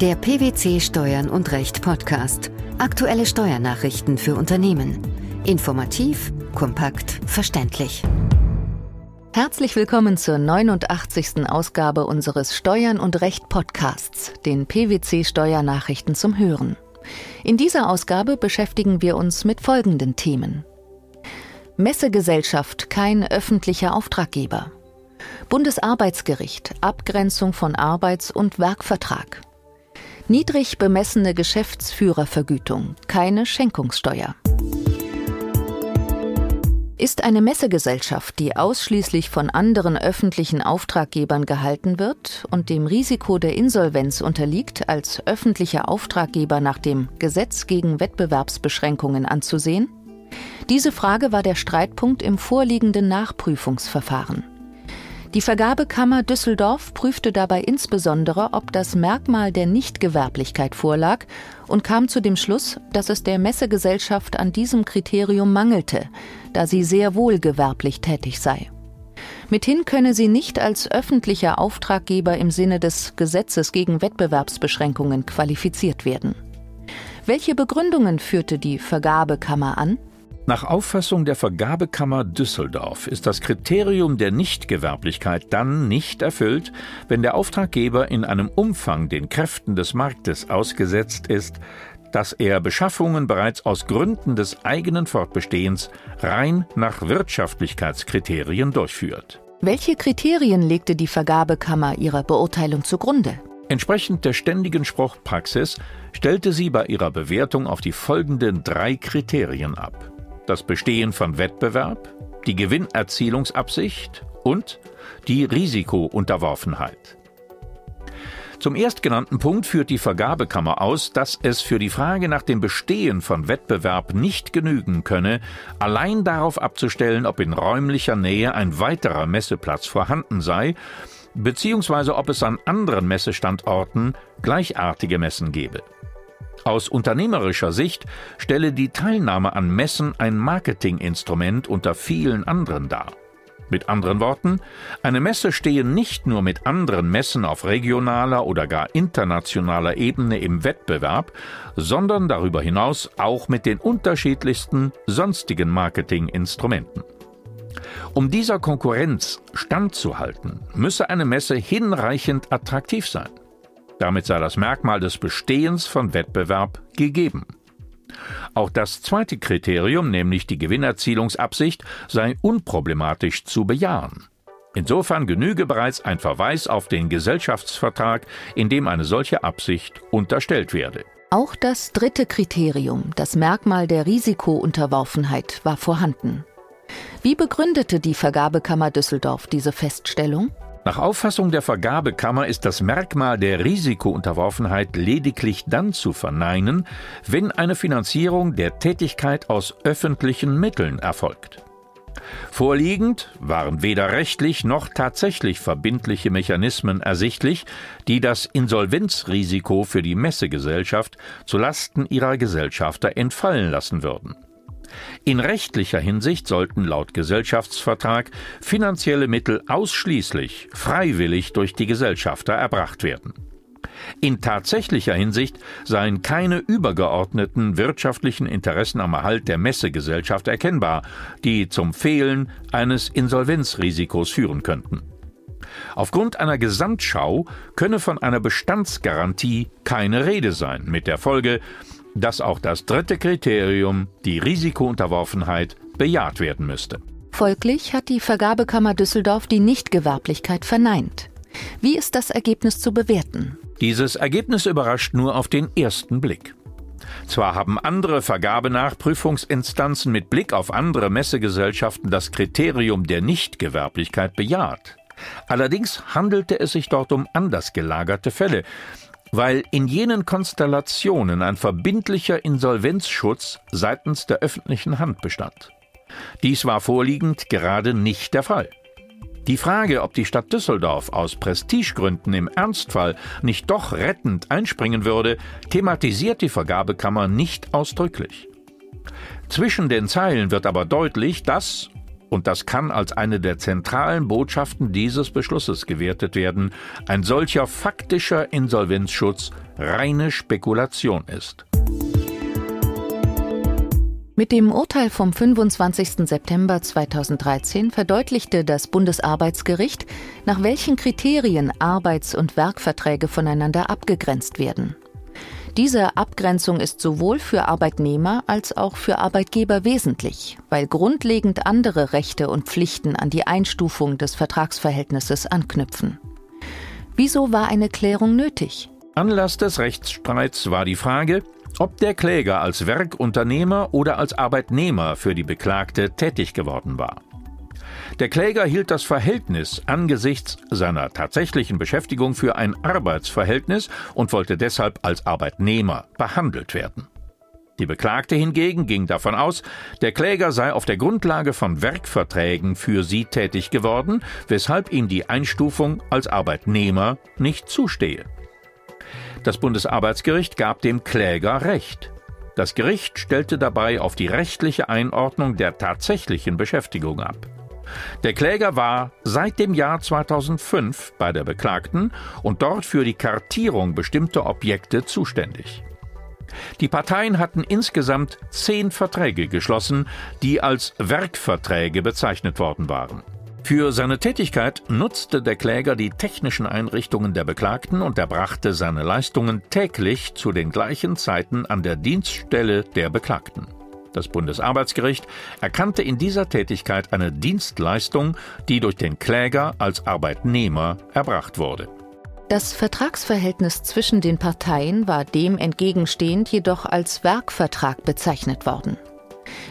Der PwC Steuern und Recht Podcast. Aktuelle Steuernachrichten für Unternehmen. Informativ, kompakt, verständlich. Herzlich willkommen zur 89. Ausgabe unseres Steuern und Recht Podcasts, den PwC Steuernachrichten zum Hören. In dieser Ausgabe beschäftigen wir uns mit folgenden Themen. Messegesellschaft kein öffentlicher Auftraggeber. Bundesarbeitsgericht Abgrenzung von Arbeits- und Werkvertrag. Niedrig bemessene Geschäftsführervergütung, keine Schenkungssteuer. Ist eine Messegesellschaft, die ausschließlich von anderen öffentlichen Auftraggebern gehalten wird und dem Risiko der Insolvenz unterliegt, als öffentlicher Auftraggeber nach dem Gesetz gegen Wettbewerbsbeschränkungen anzusehen? Diese Frage war der Streitpunkt im vorliegenden Nachprüfungsverfahren. Die Vergabekammer Düsseldorf prüfte dabei insbesondere, ob das Merkmal der Nichtgewerblichkeit vorlag und kam zu dem Schluss, dass es der Messegesellschaft an diesem Kriterium mangelte, da sie sehr wohl gewerblich tätig sei. Mithin könne sie nicht als öffentlicher Auftraggeber im Sinne des Gesetzes gegen Wettbewerbsbeschränkungen qualifiziert werden. Welche Begründungen führte die Vergabekammer an? Nach Auffassung der Vergabekammer Düsseldorf ist das Kriterium der Nichtgewerblichkeit dann nicht erfüllt, wenn der Auftraggeber in einem Umfang den Kräften des Marktes ausgesetzt ist, dass er Beschaffungen bereits aus Gründen des eigenen Fortbestehens rein nach Wirtschaftlichkeitskriterien durchführt. Welche Kriterien legte die Vergabekammer ihrer Beurteilung zugrunde? Entsprechend der ständigen Spruchpraxis stellte sie bei ihrer Bewertung auf die folgenden drei Kriterien ab das Bestehen von Wettbewerb, die Gewinnerzielungsabsicht und die Risikounterworfenheit. Zum erstgenannten Punkt führt die Vergabekammer aus, dass es für die Frage nach dem Bestehen von Wettbewerb nicht genügen könne, allein darauf abzustellen, ob in räumlicher Nähe ein weiterer Messeplatz vorhanden sei, beziehungsweise ob es an anderen Messestandorten gleichartige Messen gebe. Aus unternehmerischer Sicht stelle die Teilnahme an Messen ein Marketinginstrument unter vielen anderen dar. Mit anderen Worten, eine Messe stehe nicht nur mit anderen Messen auf regionaler oder gar internationaler Ebene im Wettbewerb, sondern darüber hinaus auch mit den unterschiedlichsten sonstigen Marketinginstrumenten. Um dieser Konkurrenz standzuhalten, müsse eine Messe hinreichend attraktiv sein. Damit sei das Merkmal des Bestehens von Wettbewerb gegeben. Auch das zweite Kriterium, nämlich die Gewinnerzielungsabsicht, sei unproblematisch zu bejahen. Insofern genüge bereits ein Verweis auf den Gesellschaftsvertrag, in dem eine solche Absicht unterstellt werde. Auch das dritte Kriterium, das Merkmal der Risikounterworfenheit, war vorhanden. Wie begründete die Vergabekammer Düsseldorf diese Feststellung? Nach Auffassung der Vergabekammer ist das Merkmal der Risikounterworfenheit lediglich dann zu verneinen, wenn eine Finanzierung der Tätigkeit aus öffentlichen Mitteln erfolgt. Vorliegend waren weder rechtlich noch tatsächlich verbindliche Mechanismen ersichtlich, die das Insolvenzrisiko für die Messegesellschaft zu Lasten ihrer Gesellschafter entfallen lassen würden. In rechtlicher Hinsicht sollten laut Gesellschaftsvertrag finanzielle Mittel ausschließlich freiwillig durch die Gesellschafter erbracht werden. In tatsächlicher Hinsicht seien keine übergeordneten wirtschaftlichen Interessen am Erhalt der Messegesellschaft erkennbar, die zum Fehlen eines Insolvenzrisikos führen könnten. Aufgrund einer Gesamtschau könne von einer Bestandsgarantie keine Rede sein, mit der Folge, dass auch das dritte Kriterium, die Risikounterworfenheit, bejaht werden müsste. Folglich hat die Vergabekammer Düsseldorf die Nichtgewerblichkeit verneint. Wie ist das Ergebnis zu bewerten? Dieses Ergebnis überrascht nur auf den ersten Blick. Zwar haben andere Vergabenachprüfungsinstanzen mit Blick auf andere Messegesellschaften das Kriterium der Nichtgewerblichkeit bejaht. Allerdings handelte es sich dort um anders gelagerte Fälle, weil in jenen Konstellationen ein verbindlicher Insolvenzschutz seitens der öffentlichen Hand bestand. Dies war vorliegend gerade nicht der Fall. Die Frage, ob die Stadt Düsseldorf aus Prestigegründen im Ernstfall nicht doch rettend einspringen würde, thematisiert die Vergabekammer nicht ausdrücklich. Zwischen den Zeilen wird aber deutlich, dass, und das kann als eine der zentralen Botschaften dieses Beschlusses gewertet werden, ein solcher faktischer Insolvenzschutz reine Spekulation ist. Mit dem Urteil vom 25. September 2013 verdeutlichte das Bundesarbeitsgericht, nach welchen Kriterien Arbeits- und Werkverträge voneinander abgegrenzt werden. Diese Abgrenzung ist sowohl für Arbeitnehmer als auch für Arbeitgeber wesentlich, weil grundlegend andere Rechte und Pflichten an die Einstufung des Vertragsverhältnisses anknüpfen. Wieso war eine Klärung nötig? Anlass des Rechtsstreits war die Frage, ob der Kläger als Werkunternehmer oder als Arbeitnehmer für die Beklagte tätig geworden war. Der Kläger hielt das Verhältnis angesichts seiner tatsächlichen Beschäftigung für ein Arbeitsverhältnis und wollte deshalb als Arbeitnehmer behandelt werden. Die Beklagte hingegen ging davon aus, der Kläger sei auf der Grundlage von Werkverträgen für sie tätig geworden, weshalb ihm die Einstufung als Arbeitnehmer nicht zustehe. Das Bundesarbeitsgericht gab dem Kläger Recht. Das Gericht stellte dabei auf die rechtliche Einordnung der tatsächlichen Beschäftigung ab. Der Kläger war seit dem Jahr 2005 bei der Beklagten und dort für die Kartierung bestimmter Objekte zuständig. Die Parteien hatten insgesamt zehn Verträge geschlossen, die als Werkverträge bezeichnet worden waren. Für seine Tätigkeit nutzte der Kläger die technischen Einrichtungen der Beklagten und erbrachte seine Leistungen täglich zu den gleichen Zeiten an der Dienststelle der Beklagten. Das Bundesarbeitsgericht erkannte in dieser Tätigkeit eine Dienstleistung, die durch den Kläger als Arbeitnehmer erbracht wurde. Das Vertragsverhältnis zwischen den Parteien war dem entgegenstehend jedoch als Werkvertrag bezeichnet worden.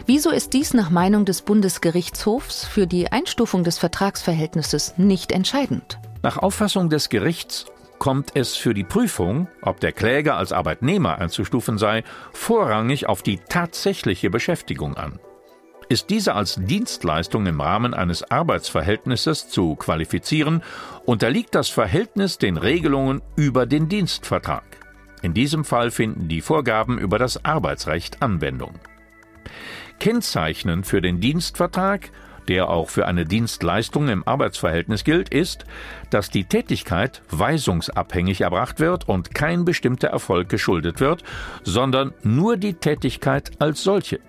Wieso ist dies nach Meinung des Bundesgerichtshofs für die Einstufung des Vertragsverhältnisses nicht entscheidend? Nach Auffassung des Gerichts kommt es für die Prüfung, ob der Kläger als Arbeitnehmer einzustufen sei, vorrangig auf die tatsächliche Beschäftigung an. Ist diese als Dienstleistung im Rahmen eines Arbeitsverhältnisses zu qualifizieren, unterliegt das Verhältnis den Regelungen über den Dienstvertrag. In diesem Fall finden die Vorgaben über das Arbeitsrecht Anwendung. Kennzeichnend für den Dienstvertrag der auch für eine Dienstleistung im Arbeitsverhältnis gilt, ist, dass die Tätigkeit weisungsabhängig erbracht wird und kein bestimmter Erfolg geschuldet wird, sondern nur die Tätigkeit als solche.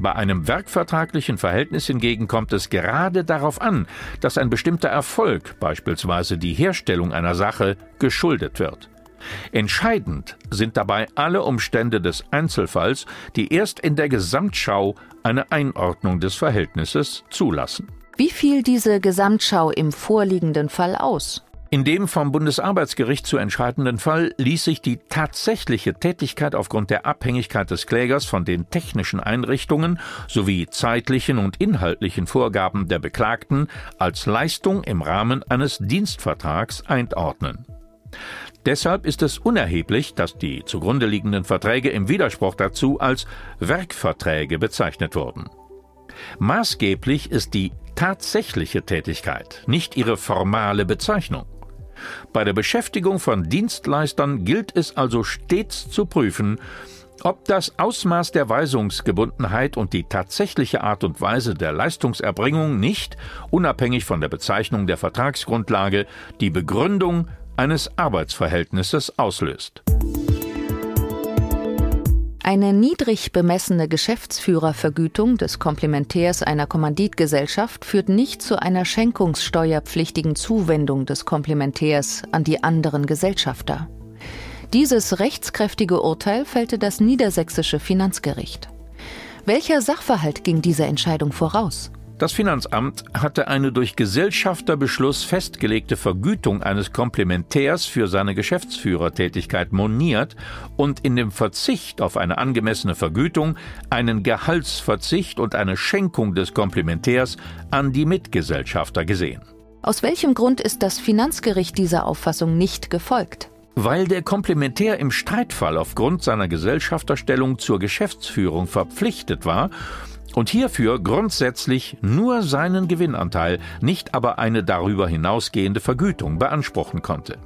Bei einem werkvertraglichen Verhältnis hingegen kommt es gerade darauf an, dass ein bestimmter Erfolg, beispielsweise die Herstellung einer Sache, geschuldet wird. Entscheidend sind dabei alle Umstände des Einzelfalls, die erst in der Gesamtschau eine Einordnung des Verhältnisses zulassen. Wie fiel diese Gesamtschau im vorliegenden Fall aus? In dem vom Bundesarbeitsgericht zu entscheidenden Fall ließ sich die tatsächliche Tätigkeit aufgrund der Abhängigkeit des Klägers von den technischen Einrichtungen sowie zeitlichen und inhaltlichen Vorgaben der Beklagten als Leistung im Rahmen eines Dienstvertrags einordnen. Deshalb ist es unerheblich, dass die zugrunde liegenden Verträge im Widerspruch dazu als Werkverträge bezeichnet wurden. Maßgeblich ist die tatsächliche Tätigkeit, nicht ihre formale Bezeichnung. Bei der Beschäftigung von Dienstleistern gilt es also stets zu prüfen, ob das Ausmaß der Weisungsgebundenheit und die tatsächliche Art und Weise der Leistungserbringung nicht, unabhängig von der Bezeichnung der Vertragsgrundlage, die Begründung eines Arbeitsverhältnisses auslöst. Eine niedrig bemessene Geschäftsführervergütung des Komplementärs einer Kommanditgesellschaft führt nicht zu einer schenkungssteuerpflichtigen Zuwendung des Komplementärs an die anderen Gesellschafter. Dieses rechtskräftige Urteil fällte das niedersächsische Finanzgericht. Welcher Sachverhalt ging dieser Entscheidung voraus? Das Finanzamt hatte eine durch Gesellschafterbeschluss festgelegte Vergütung eines Komplementärs für seine Geschäftsführertätigkeit moniert und in dem Verzicht auf eine angemessene Vergütung einen Gehaltsverzicht und eine Schenkung des Komplementärs an die Mitgesellschafter gesehen. Aus welchem Grund ist das Finanzgericht dieser Auffassung nicht gefolgt? Weil der Komplementär im Streitfall aufgrund seiner Gesellschafterstellung zur Geschäftsführung verpflichtet war und hierfür grundsätzlich nur seinen Gewinnanteil, nicht aber eine darüber hinausgehende Vergütung beanspruchen konnte.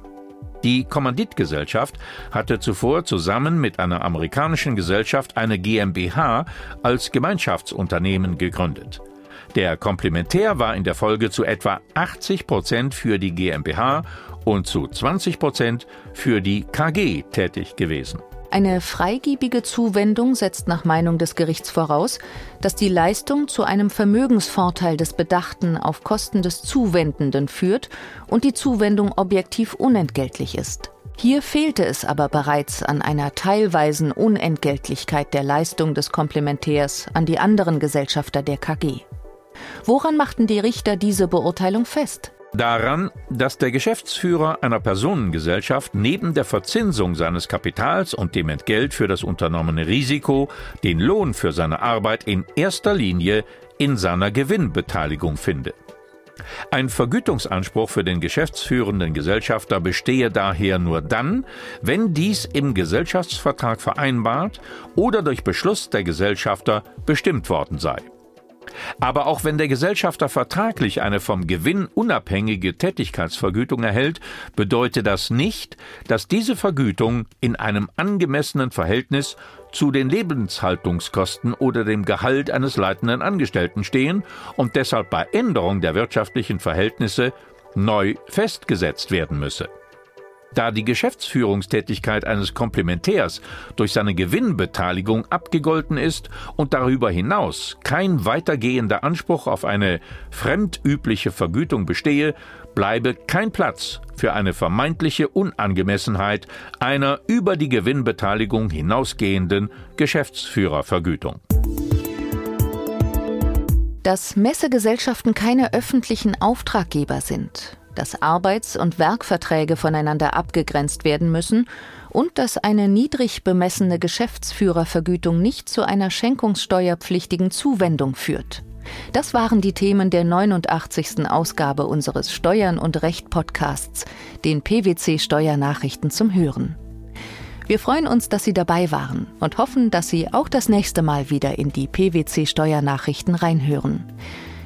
Die Kommanditgesellschaft hatte zuvor zusammen mit einer amerikanischen Gesellschaft eine GmbH als Gemeinschaftsunternehmen gegründet. Der Komplementär war in der Folge zu etwa 80 Prozent für die GmbH und zu 20 Prozent für die KG tätig gewesen. Eine freigiebige Zuwendung setzt nach Meinung des Gerichts voraus, dass die Leistung zu einem Vermögensvorteil des Bedachten auf Kosten des Zuwendenden führt und die Zuwendung objektiv unentgeltlich ist. Hier fehlte es aber bereits an einer teilweisen Unentgeltlichkeit der Leistung des Komplementärs an die anderen Gesellschafter der KG. Woran machten die Richter diese Beurteilung fest? Daran, dass der Geschäftsführer einer Personengesellschaft neben der Verzinsung seines Kapitals und dem Entgelt für das unternommene Risiko den Lohn für seine Arbeit in erster Linie in seiner Gewinnbeteiligung finde. Ein Vergütungsanspruch für den geschäftsführenden Gesellschafter bestehe daher nur dann, wenn dies im Gesellschaftsvertrag vereinbart oder durch Beschluss der Gesellschafter bestimmt worden sei. Aber auch wenn der Gesellschafter vertraglich eine vom Gewinn unabhängige Tätigkeitsvergütung erhält, bedeutet das nicht, dass diese Vergütung in einem angemessenen Verhältnis zu den Lebenshaltungskosten oder dem Gehalt eines leitenden Angestellten stehen und deshalb bei Änderung der wirtschaftlichen Verhältnisse neu festgesetzt werden müsse. Da die Geschäftsführungstätigkeit eines Komplementärs durch seine Gewinnbeteiligung abgegolten ist und darüber hinaus kein weitergehender Anspruch auf eine fremdübliche Vergütung bestehe, bleibe kein Platz für eine vermeintliche Unangemessenheit einer über die Gewinnbeteiligung hinausgehenden Geschäftsführervergütung. Dass Messegesellschaften keine öffentlichen Auftraggeber sind, dass Arbeits- und Werkverträge voneinander abgegrenzt werden müssen und dass eine niedrig bemessene Geschäftsführervergütung nicht zu einer schenkungssteuerpflichtigen Zuwendung führt. Das waren die Themen der 89. Ausgabe unseres Steuern und Recht Podcasts, den PwC Steuernachrichten zum Hören. Wir freuen uns, dass Sie dabei waren und hoffen, dass Sie auch das nächste Mal wieder in die PwC Steuernachrichten reinhören.